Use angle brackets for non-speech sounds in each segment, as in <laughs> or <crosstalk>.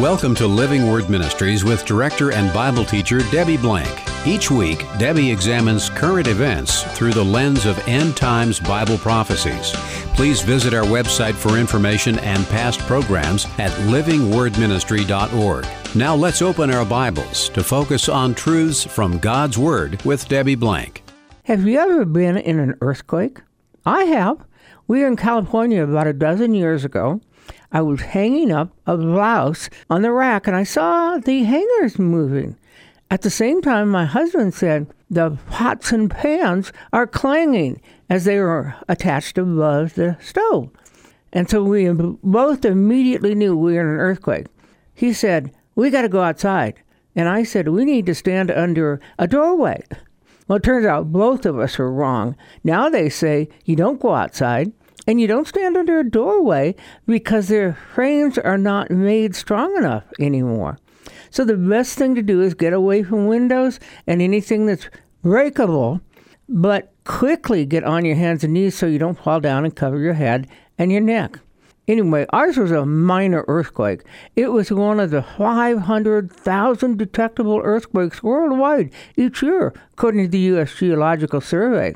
Welcome to Living Word Ministries with director and Bible teacher Debbie Blank. Each week, Debbie examines current events through the lens of end times Bible prophecies. Please visit our website for information and past programs at livingwordministry.org. Now let's open our Bibles to focus on truths from God's Word with Debbie Blank. Have you ever been in an earthquake? I have. We were in California about a dozen years ago I was hanging up a blouse on the rack and I saw the hangers moving. At the same time, my husband said, The pots and pans are clanging as they were attached above the stove. And so we both immediately knew we were in an earthquake. He said, We got to go outside. And I said, We need to stand under a doorway. Well, it turns out both of us were wrong. Now they say you don't go outside. And you don't stand under a doorway because their frames are not made strong enough anymore. So the best thing to do is get away from windows and anything that's breakable, but quickly get on your hands and knees so you don't fall down and cover your head and your neck. Anyway, ours was a minor earthquake. It was one of the 500,000 detectable earthquakes worldwide each year, according to the U.S. Geological Survey.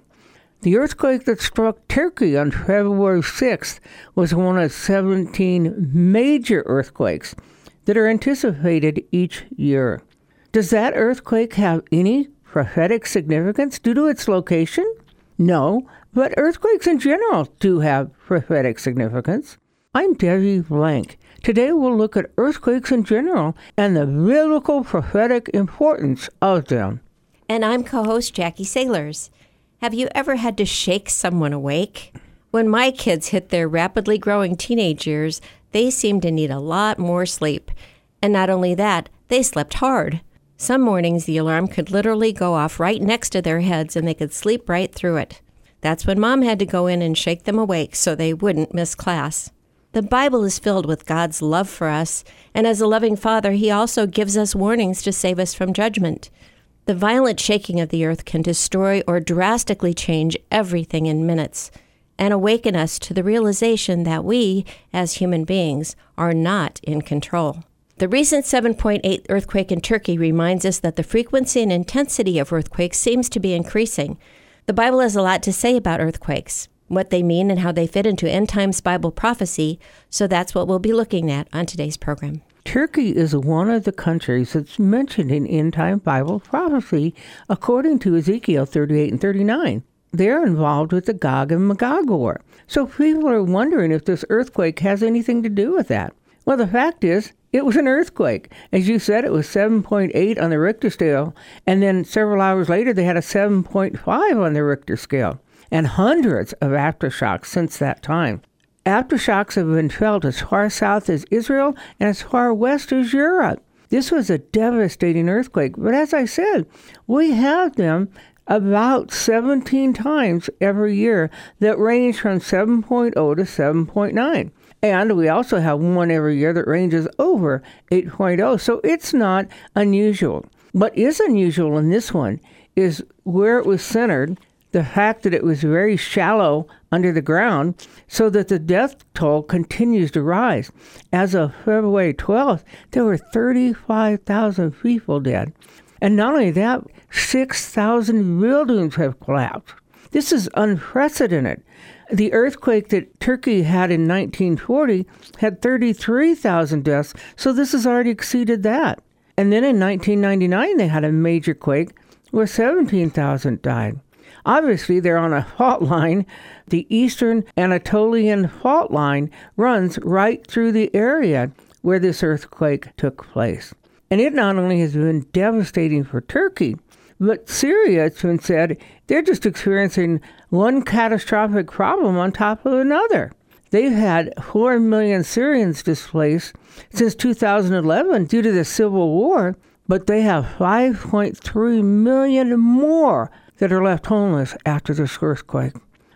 The earthquake that struck Turkey on February 6th was one of 17 major earthquakes that are anticipated each year. Does that earthquake have any prophetic significance due to its location? No, but earthquakes in general do have prophetic significance. I'm Debbie Blank. Today we'll look at earthquakes in general and the biblical prophetic importance of them. And I'm co host Jackie Sailors. Have you ever had to shake someone awake? When my kids hit their rapidly growing teenage years, they seemed to need a lot more sleep. And not only that, they slept hard. Some mornings the alarm could literally go off right next to their heads and they could sleep right through it. That's when mom had to go in and shake them awake so they wouldn't miss class. The Bible is filled with God's love for us, and as a loving Father, He also gives us warnings to save us from judgment. The violent shaking of the earth can destroy or drastically change everything in minutes and awaken us to the realization that we, as human beings, are not in control. The recent 7.8 earthquake in Turkey reminds us that the frequency and intensity of earthquakes seems to be increasing. The Bible has a lot to say about earthquakes, what they mean, and how they fit into end times Bible prophecy, so that's what we'll be looking at on today's program. Turkey is one of the countries that's mentioned in end time Bible prophecy, according to Ezekiel 38 and 39. They're involved with the Gog and Magog war. So people are wondering if this earthquake has anything to do with that. Well, the fact is, it was an earthquake. As you said, it was 7.8 on the Richter scale, and then several hours later, they had a 7.5 on the Richter scale, and hundreds of aftershocks since that time. Aftershocks have been felt as far south as Israel and as far west as Europe. This was a devastating earthquake, but as I said, we have them about 17 times every year that range from 7.0 to 7.9. And we also have one every year that ranges over 8.0, so it's not unusual. What is unusual in this one is where it was centered the fact that it was very shallow under the ground so that the death toll continues to rise. As of February 12th, there were 35,000 people dead. And not only that, 6,000 buildings have collapsed. This is unprecedented. The earthquake that Turkey had in 1940 had 33,000 deaths, so this has already exceeded that. And then in 1999, they had a major quake where 17,000 died. Obviously, they're on a fault line. The Eastern Anatolian fault line runs right through the area where this earthquake took place. And it not only has been devastating for Turkey, but Syria, it's been said, they're just experiencing one catastrophic problem on top of another. They've had 4 million Syrians displaced since 2011 due to the civil war, but they have 5.3 million more that are left homeless after this earthquake.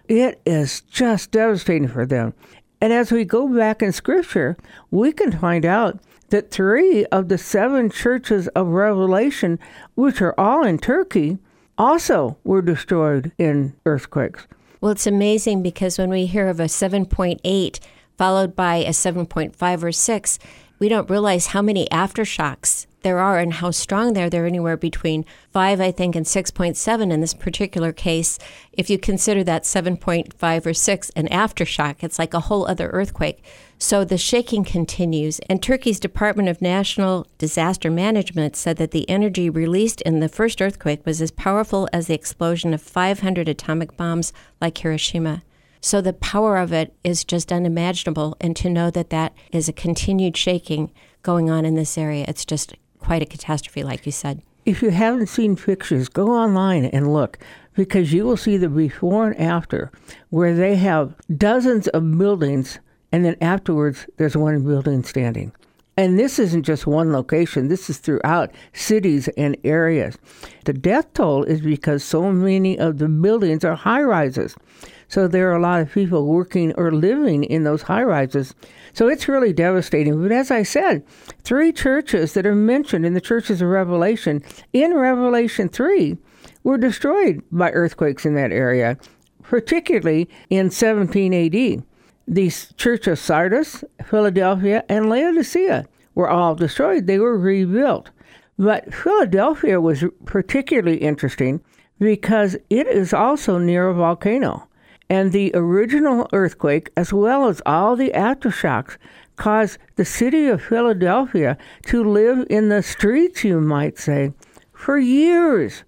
It is just devastating for them. And as we go back in Scripture, we can find out that three of the seven churches of Revelation, which are all in Turkey, also were destroyed in earthquakes. Well, it's amazing because when we hear of a 7.8 followed by a 7.5 or 6, we don't realize how many aftershocks there are and how strong they are. They're anywhere between 5, I think, and 6.7 in this particular case. If you consider that 7.5 or 6 an aftershock, it's like a whole other earthquake. So the shaking continues. And Turkey's Department of National Disaster Management said that the energy released in the first earthquake was as powerful as the explosion of 500 atomic bombs like Hiroshima. So the power of it is just unimaginable. And to know that that is a continued shaking going on in this area, it's just quite a catastrophe, like you said. If you haven't seen pictures, go online and look because you will see the before and after where they have dozens of buildings and then afterwards there's one building standing. And this isn't just one location, this is throughout cities and areas. The death toll is because so many of the buildings are high rises. So there are a lot of people working or living in those high rises. So it's really devastating. But as I said, three churches that are mentioned in the churches of Revelation, in Revelation 3, were destroyed by earthquakes in that area, particularly in 17 AD. The church of Sardis, Philadelphia, and Laodicea were all destroyed. They were rebuilt. But Philadelphia was particularly interesting because it is also near a volcano. And the original earthquake, as well as all the aftershocks, caused the city of Philadelphia to live in the streets, you might say, for years.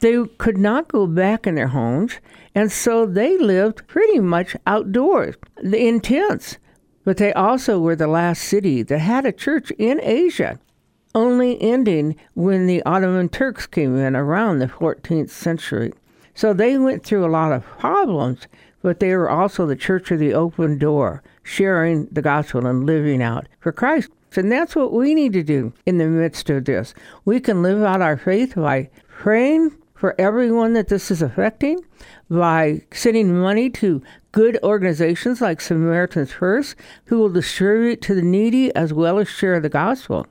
They could not go back in their homes, and so they lived pretty much outdoors, in tents. But they also were the last city that had a church in Asia, only ending when the Ottoman Turks came in around the 14th century. So they went through a lot of problems, but they were also the church of the open door, sharing the gospel and living out for Christ. And that's what we need to do in the midst of this. We can live out our faith by praying for everyone that this is affecting, by sending money to good organizations like Samaritan's Purse, who will distribute to the needy as well as share the gospel.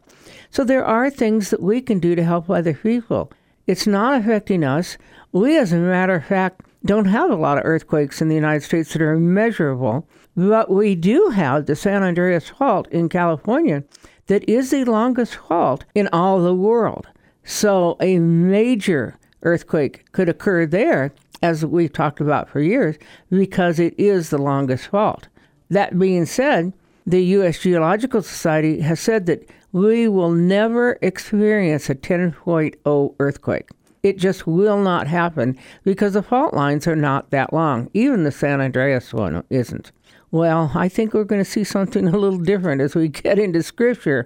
So there are things that we can do to help other people. It's not affecting us. We, as a matter of fact, don't have a lot of earthquakes in the United States that are measurable, but we do have the San Andreas Fault in California that is the longest fault in all the world. So a major earthquake could occur there, as we've talked about for years, because it is the longest fault. That being said, the U.S. Geological Society has said that we will never experience a 10.0 earthquake. It just will not happen because the fault lines are not that long. Even the San Andreas one isn't. Well, I think we're going to see something <laughs> a little different as we get into Scripture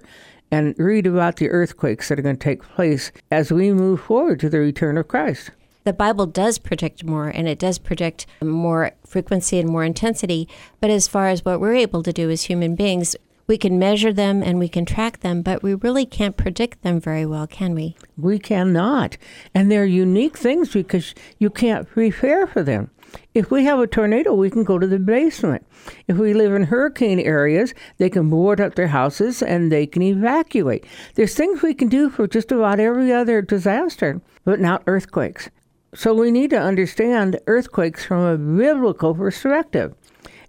and read about the earthquakes that are going to take place as we move forward to the return of Christ. The Bible does predict more and it does predict more frequency and more intensity. But as far as what we're able to do as human beings, we can measure them and we can track them, but we really can't predict them very well, can we? We cannot. And they're unique things because you can't prepare for them. If we have a tornado, we can go to the basement. If we live in hurricane areas, they can board up their houses and they can evacuate. There's things we can do for just about every other disaster, but not earthquakes. So we need to understand earthquakes from a biblical perspective.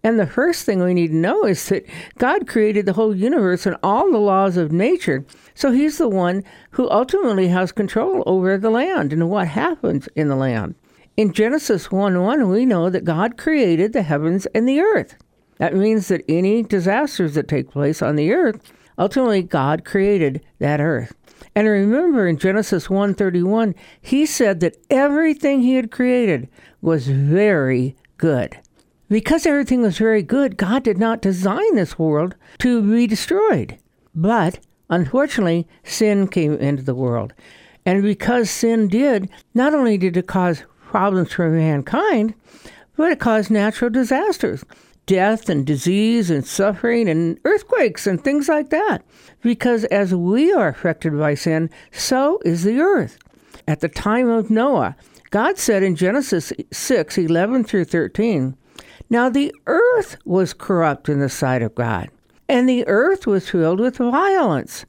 And the first thing we need to know is that God created the whole universe and all the laws of nature. So he's the one who ultimately has control over the land and what happens in the land. In Genesis 1 1, we know that God created the heavens and the earth. That means that any disasters that take place on the earth, ultimately God created that earth. And remember in Genesis 1:31, he said that everything he had created was very good. Because everything was very good, God did not design this world to be destroyed. But unfortunately, sin came into the world. And because sin did, not only did it cause problems for mankind, but it caused natural disasters death and disease and suffering and earthquakes and things like that. Because as we are affected by sin, so is the earth. At the time of Noah, God said in Genesis 6 11 through 13, now the earth was corrupt in the sight of God, and the earth was filled with violence.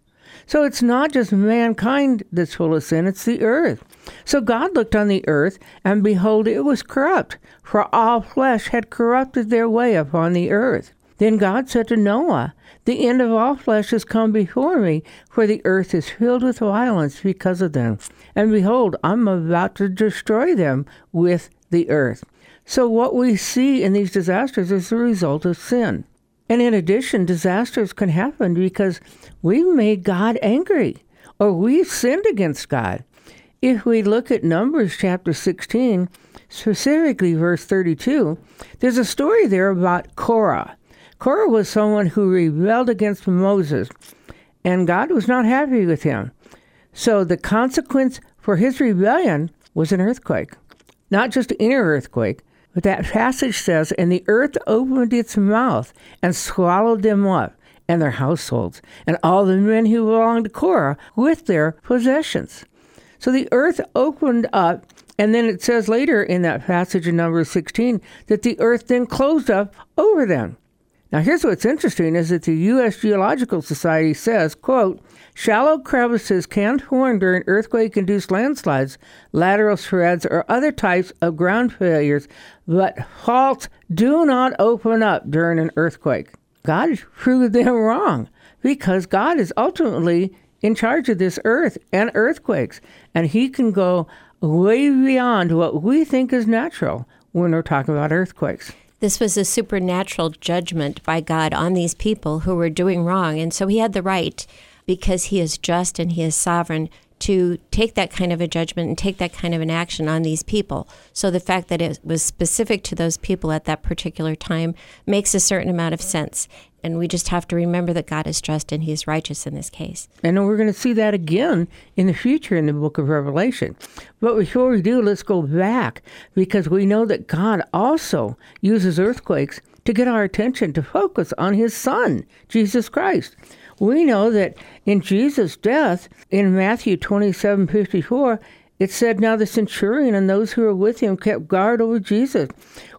So it's not just mankind that's full of sin, it's the earth. So God looked on the earth, and behold, it was corrupt, for all flesh had corrupted their way upon the earth. Then God said to Noah, The end of all flesh has come before me, for the earth is filled with violence because of them. And behold, I'm about to destroy them with the earth. So, what we see in these disasters is the result of sin. And in addition, disasters can happen because we've made God angry or we've sinned against God. If we look at Numbers chapter 16, specifically verse 32, there's a story there about Korah. Korah was someone who rebelled against Moses, and God was not happy with him. So the consequence for his rebellion was an earthquake. Not just any earthquake, but that passage says, And the earth opened its mouth and swallowed them up and their households, and all the men who belonged to Korah with their possessions. So the earth opened up, and then it says later in that passage in number 16 that the earth then closed up over them. Now here's what's interesting is that the U.S. Geological Society says, quote, shallow crevices can form during earthquake-induced landslides, lateral spreads, or other types of ground failures, but faults do not open up during an earthquake. God proved them wrong because God is ultimately in charge of this earth and earthquakes, and He can go way beyond what we think is natural when we're talking about earthquakes. This was a supernatural judgment by God on these people who were doing wrong. And so he had the right, because he is just and he is sovereign, to take that kind of a judgment and take that kind of an action on these people. So the fact that it was specific to those people at that particular time makes a certain amount of sense. And we just have to remember that God is just and He is righteous in this case. And we're going to see that again in the future in the book of Revelation. But before we do, let's go back because we know that God also uses earthquakes to get our attention to focus on His Son, Jesus Christ. We know that in Jesus' death, in Matthew 27 54, it said, Now the centurion and those who were with him kept guard over Jesus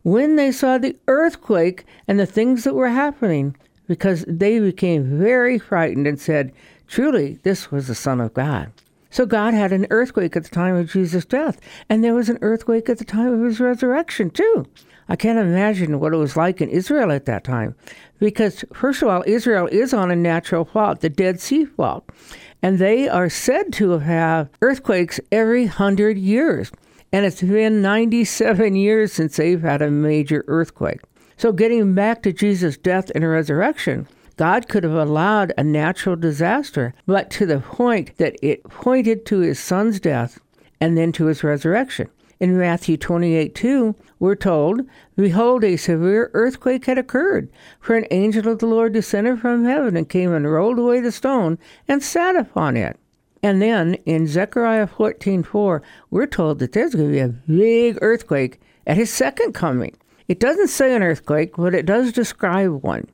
when they saw the earthquake and the things that were happening because they became very frightened and said, Truly, this was the Son of God. So God had an earthquake at the time of Jesus' death, and there was an earthquake at the time of his resurrection, too. I can't imagine what it was like in Israel at that time, because, first of all, Israel is on a natural fault, the Dead Sea Fault, and they are said to have earthquakes every hundred years. And it's been 97 years since they've had a major earthquake. So, getting back to Jesus' death and resurrection, God could have allowed a natural disaster, but to the point that it pointed to his son's death and then to his resurrection. In Matthew 28 2, we're told, Behold, a severe earthquake had occurred, for an angel of the Lord descended from heaven and came and rolled away the stone and sat upon it. And then in Zechariah 14 4, we're told that there's going to be a big earthquake at his second coming. It doesn't say an earthquake, but it does describe one.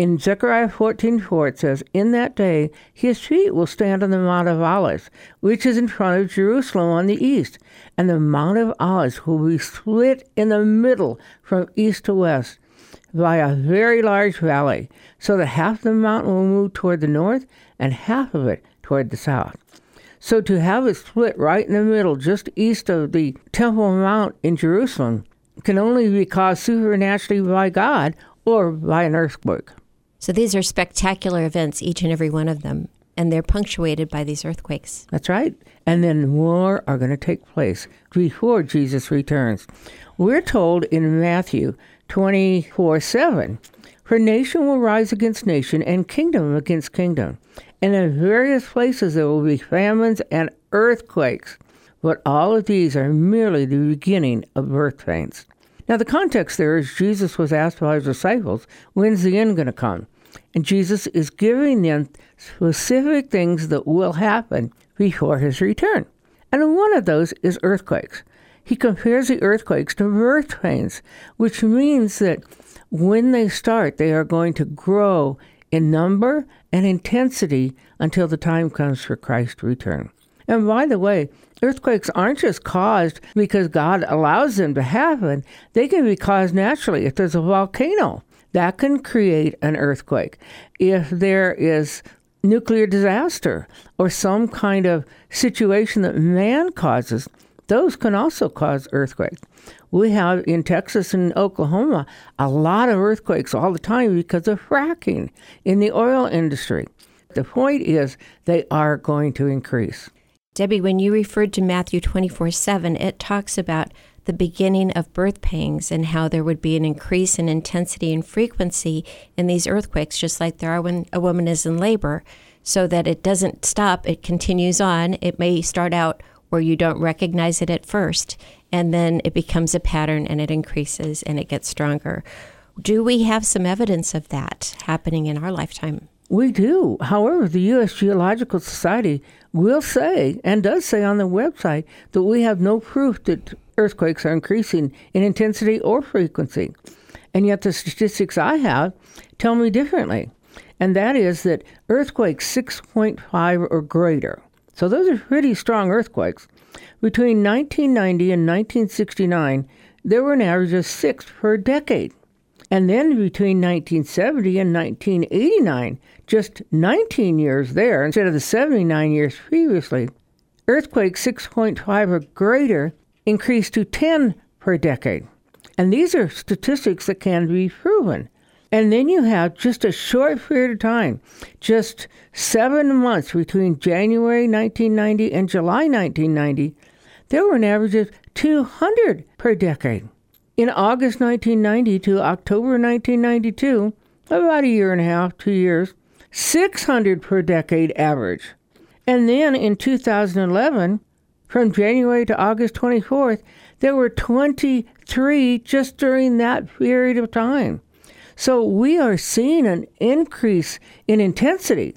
In Zechariah 14:4 it says, "In that day his feet will stand on the Mount of Olives, which is in front of Jerusalem on the east, and the Mount of Olives will be split in the middle from east to west by a very large valley, so that half the mountain will move toward the north and half of it toward the south." So to have it split right in the middle, just east of the Temple Mount in Jerusalem, can only be caused supernaturally by God or by an earthquake. So these are spectacular events, each and every one of them, and they're punctuated by these earthquakes. That's right. And then more are going to take place before Jesus returns. We're told in Matthew 24 7 For nation will rise against nation and kingdom against kingdom. And in various places there will be famines and earthquakes. But all of these are merely the beginning of birth pains. Now, the context there is Jesus was asked by his disciples, When's the end going to come? And Jesus is giving them specific things that will happen before his return. And one of those is earthquakes. He compares the earthquakes to birth pains, which means that when they start, they are going to grow in number and intensity until the time comes for Christ's return. And by the way, earthquakes aren't just caused because God allows them to happen, they can be caused naturally. If there's a volcano, that can create an earthquake. If there is nuclear disaster or some kind of situation that man causes, those can also cause earthquakes. We have in Texas and Oklahoma a lot of earthquakes all the time because of fracking in the oil industry. The point is, they are going to increase. Debbie, when you referred to Matthew 24 7, it talks about the beginning of birth pangs and how there would be an increase in intensity and frequency in these earthquakes, just like there are when a woman is in labor, so that it doesn't stop, it continues on. It may start out where you don't recognize it at first, and then it becomes a pattern and it increases and it gets stronger. Do we have some evidence of that happening in our lifetime? We do. However, the U.S. Geological Society will say, and does say on their website, that we have no proof that earthquakes are increasing in intensity or frequency. And yet, the statistics I have tell me differently. And that is that earthquakes 6.5 or greater, so those are pretty strong earthquakes, between 1990 and 1969, there were an average of six per decade. And then between 1970 and 1989, just 19 years there instead of the 79 years previously, earthquake 6.5 or greater increased to 10 per decade. And these are statistics that can be proven. And then you have just a short period of time, just seven months between January 1990 and July 1990, there were an average of 200 per decade. In August 1990 to October 1992, about a year and a half, two years, 600 per decade average. And then in 2011, from January to August 24th, there were 23 just during that period of time. So we are seeing an increase in intensity.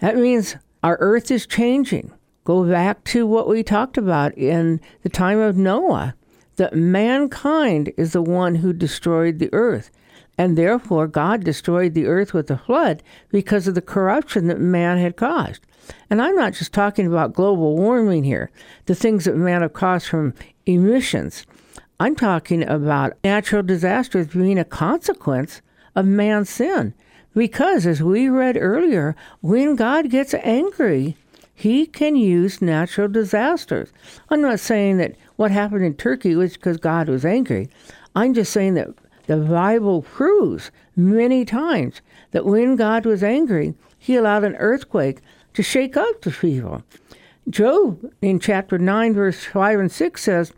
That means our earth is changing. Go back to what we talked about in the time of Noah that mankind is the one who destroyed the earth. And therefore, God destroyed the earth with a flood because of the corruption that man had caused. And I'm not just talking about global warming here, the things that man have caused from emissions. I'm talking about natural disasters being a consequence of man's sin. Because, as we read earlier, when God gets angry, he can use natural disasters. I'm not saying that what happened in Turkey was because God was angry. I'm just saying that the Bible proves many times that when God was angry, he allowed an earthquake to shake up the people. Job in chapter 9, verse 5 and 6 says,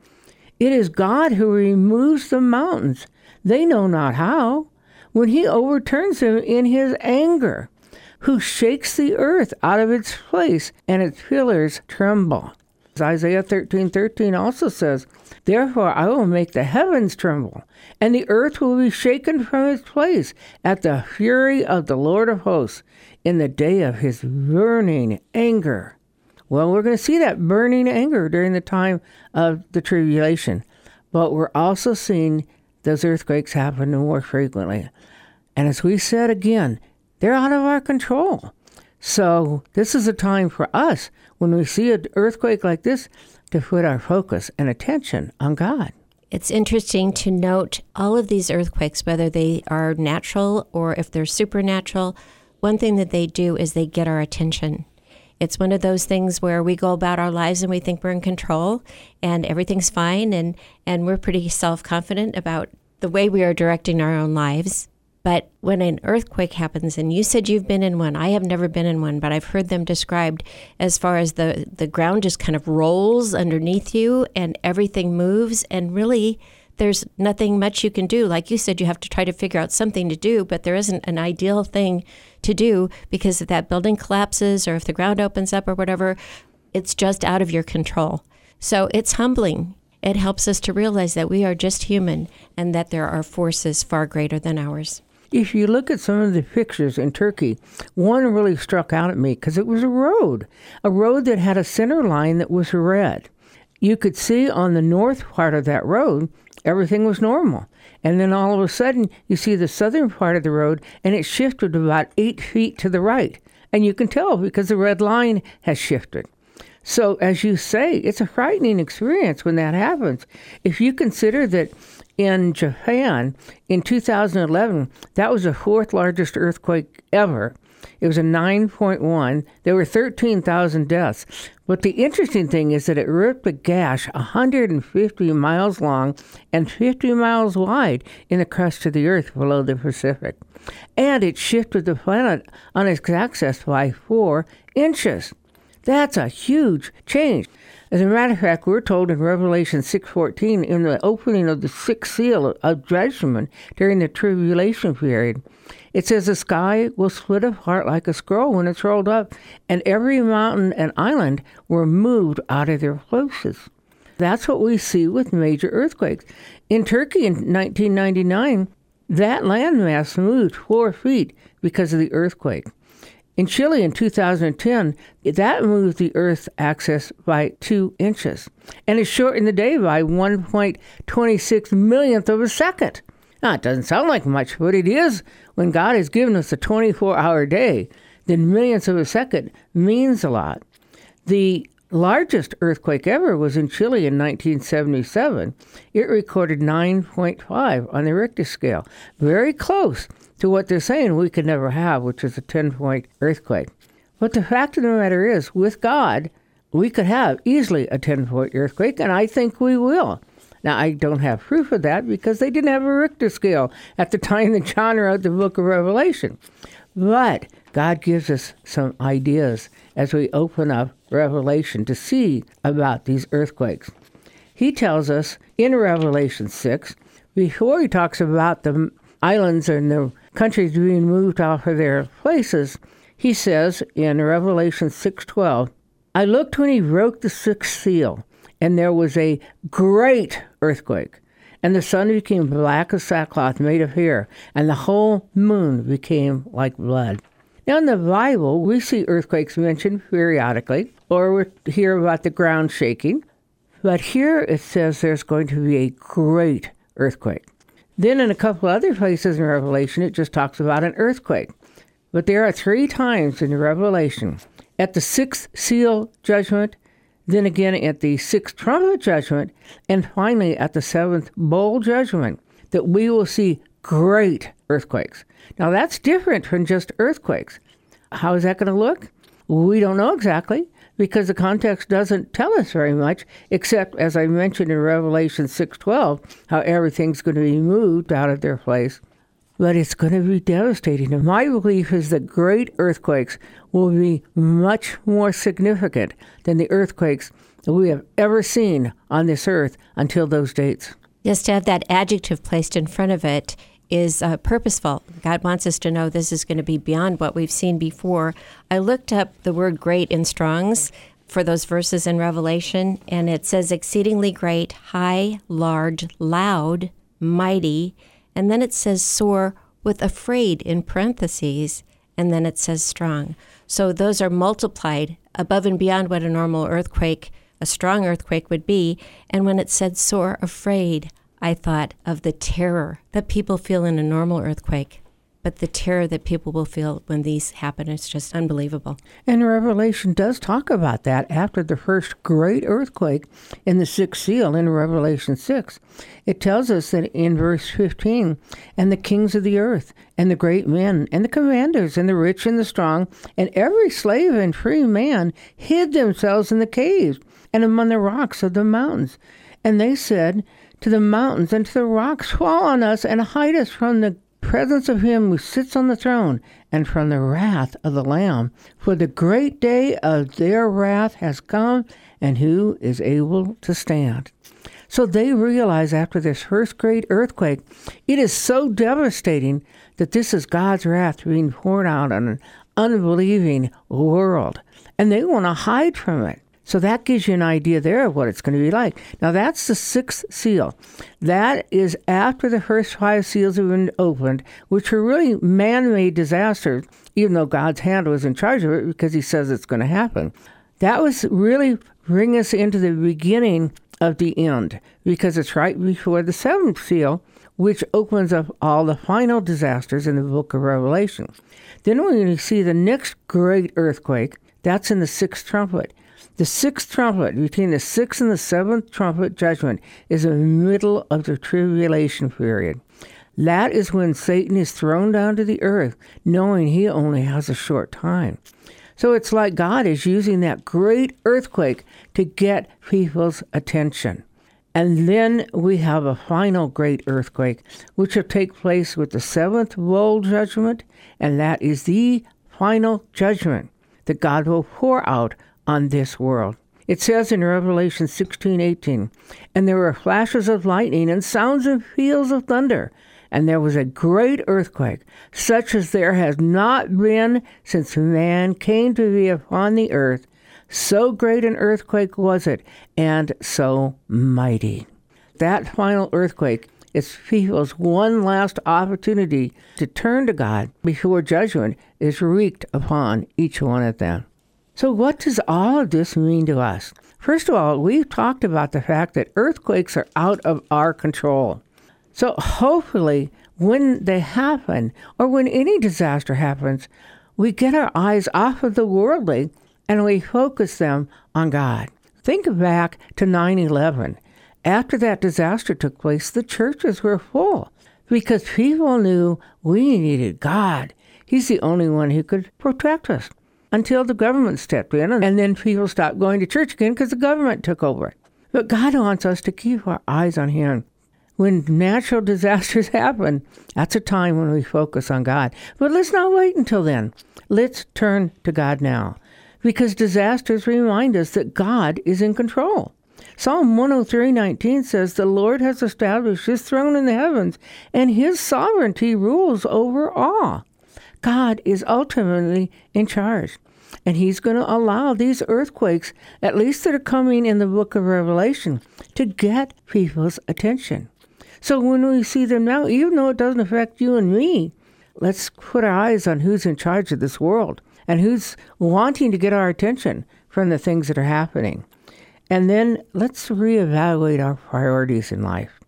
It is God who removes the mountains. They know not how when he overturns them in his anger, who shakes the earth out of its place and its pillars tremble. Isaiah 13 13 also says, Therefore I will make the heavens tremble, and the earth will be shaken from its place at the fury of the Lord of hosts in the day of his burning anger. Well, we're going to see that burning anger during the time of the tribulation, but we're also seeing those earthquakes happen more frequently. And as we said again, they're out of our control. So this is a time for us when we see an earthquake like this to put our focus and attention on God. It's interesting to note all of these earthquakes, whether they are natural or if they're supernatural, one thing that they do is they get our attention. It's one of those things where we go about our lives and we think we're in control and everything's fine and, and we're pretty self confident about the way we are directing our own lives. But when an earthquake happens, and you said you've been in one, I have never been in one, but I've heard them described as far as the, the ground just kind of rolls underneath you and everything moves. And really, there's nothing much you can do. Like you said, you have to try to figure out something to do, but there isn't an ideal thing to do because if that building collapses or if the ground opens up or whatever, it's just out of your control. So it's humbling. It helps us to realize that we are just human and that there are forces far greater than ours. If you look at some of the pictures in Turkey, one really struck out at me because it was a road, a road that had a center line that was red. You could see on the north part of that road, everything was normal. And then all of a sudden, you see the southern part of the road, and it shifted about eight feet to the right. And you can tell because the red line has shifted. So, as you say, it's a frightening experience when that happens. If you consider that in Japan in 2011, that was the fourth largest earthquake ever. It was a 9.1. There were 13,000 deaths. But the interesting thing is that it ripped a gash 150 miles long and 50 miles wide in the crust of the Earth below the Pacific. And it shifted the planet on its axis by four inches. That's a huge change. As a matter of fact, we're told in Revelation 6:14 in the opening of the sixth seal of judgment during the tribulation period, it says the sky will split apart like a scroll when it's rolled up, and every mountain and island were moved out of their places. That's what we see with major earthquakes. In Turkey in 1999, that landmass moved four feet because of the earthquake. In Chile in 2010, that moved the Earth's axis by two inches, and it shortened the day by 1.26 millionth of a second. Now, it doesn't sound like much, but it is when God has given us a 24 hour day. Then millionths of a second means a lot. The largest earthquake ever was in Chile in 1977. It recorded 9.5 on the Richter scale, very close to what they're saying we could never have, which is a 10 point earthquake. But the fact of the matter is, with God, we could have easily a 10 point earthquake, and I think we will. Now, I don't have proof of that because they didn't have a Richter scale at the time that John wrote the book of Revelation. But God gives us some ideas as we open up Revelation to see about these earthquakes. He tells us in Revelation 6, before he talks about the islands and the countries being moved off of their places, he says in Revelation 6:12, I looked when he broke the sixth seal, and there was a great earthquake, and the sun became black as sackcloth made of hair, and the whole moon became like blood. Now, in the Bible, we see earthquakes mentioned periodically, or we hear about the ground shaking, but here it says there's going to be a great earthquake. Then, in a couple other places in Revelation, it just talks about an earthquake. But there are three times in Revelation at the sixth seal judgment, then again at the sixth trumpet judgment, and finally at the seventh bowl judgment that we will see great earthquakes. Now, that's different from just earthquakes. How is that going to look? We don't know exactly because the context doesn't tell us very much except as I mentioned in Revelation 6:12 how everything's going to be moved out of their place but it's going to be devastating and my belief is that great earthquakes will be much more significant than the earthquakes that we have ever seen on this earth until those dates. Yes, to have that adjective placed in front of it is uh, purposeful. God wants us to know this is going to be beyond what we've seen before. I looked up the word great in Strong's for those verses in Revelation, and it says exceedingly great, high, large, loud, mighty, and then it says sore with afraid in parentheses, and then it says strong. So those are multiplied above and beyond what a normal earthquake, a strong earthquake would be. And when it said sore afraid, I thought of the terror that people feel in a normal earthquake. But the terror that people will feel when these happen is just unbelievable. And Revelation does talk about that after the first great earthquake in the sixth seal in Revelation 6. It tells us that in verse 15, and the kings of the earth, and the great men, and the commanders, and the rich and the strong, and every slave and free man hid themselves in the caves and among the rocks of the mountains. And they said, to the mountains and to the rocks, fall on us and hide us from the presence of him who sits on the throne and from the wrath of the Lamb. For the great day of their wrath has come, and who is able to stand? So they realize after this first great earthquake, it is so devastating that this is God's wrath being poured out on an unbelieving world. And they want to hide from it. So that gives you an idea there of what it's going to be like. Now, that's the sixth seal. That is after the first five seals have been opened, which are really man made disasters, even though God's hand was in charge of it because he says it's going to happen. That was really bring us into the beginning of the end because it's right before the seventh seal, which opens up all the final disasters in the book of Revelation. Then we're going to see the next great earthquake, that's in the sixth trumpet. The sixth trumpet, between the sixth and the seventh trumpet judgment, is the middle of the tribulation period. That is when Satan is thrown down to the earth, knowing he only has a short time. So it's like God is using that great earthquake to get people's attention. And then we have a final great earthquake, which will take place with the seventh bowl judgment, and that is the final judgment that God will pour out on this world. It says in Revelation 16:18, and there were flashes of lightning and sounds and peals of thunder, and there was a great earthquake, such as there has not been since man came to be upon the earth. So great an earthquake was it, and so mighty. That final earthquake is people's one last opportunity to turn to God before judgment is wreaked upon each one of them. So, what does all of this mean to us? First of all, we've talked about the fact that earthquakes are out of our control. So hopefully, when they happen, or when any disaster happens, we get our eyes off of the worldly and we focus them on God. Think back to 9 11. After that disaster took place, the churches were full because people knew we needed God. He's the only one who could protect us until the government stepped in, and then people stopped going to church again because the government took over. But God wants us to keep our eyes on Him when natural <laughs> disasters happen, that's a time when we focus on God. But let's not wait until then. Let's turn to God now because disasters remind us that God is in control. Psalm 103:19 says the Lord has established his throne in the heavens and his sovereignty rules over all. God is ultimately in charge. And he's going to allow these earthquakes, at least that are coming in the book of Revelation, to get people's attention. So when we see them now, even though it doesn't affect you and me, let's put our eyes on who's in charge of this world and who's wanting to get our attention from the things that are happening. And then let's reevaluate our priorities in life.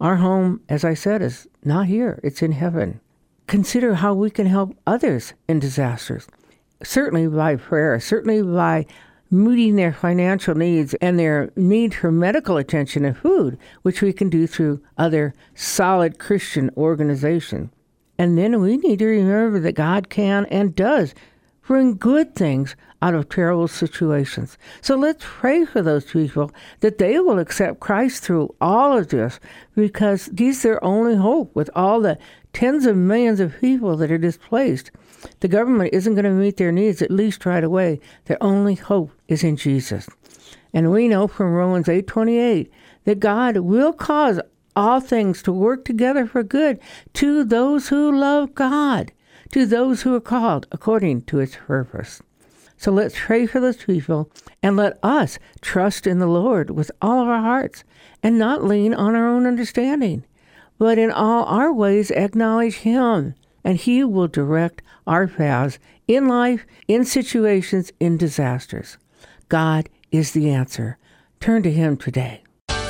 Our home, as I said, is not here, it's in heaven. Consider how we can help others in disasters. Certainly by prayer, certainly by meeting their financial needs and their need for medical attention and food, which we can do through other solid Christian organizations. And then we need to remember that God can and does bring good things out of terrible situations. So let's pray for those people that they will accept Christ through all of this because He's their only hope with all the tens of millions of people that are displaced. The government isn't going to meet their needs, at least right away. Their only hope is in Jesus. And we know from Romans 8:28 that God will cause all things to work together for good to those who love God, to those who are called according to his purpose. So let's pray for those people and let us trust in the Lord with all of our hearts and not lean on our own understanding, but in all our ways acknowledge Him and He will direct our paths in life, in situations, in disasters. God is the answer. Turn to Him today.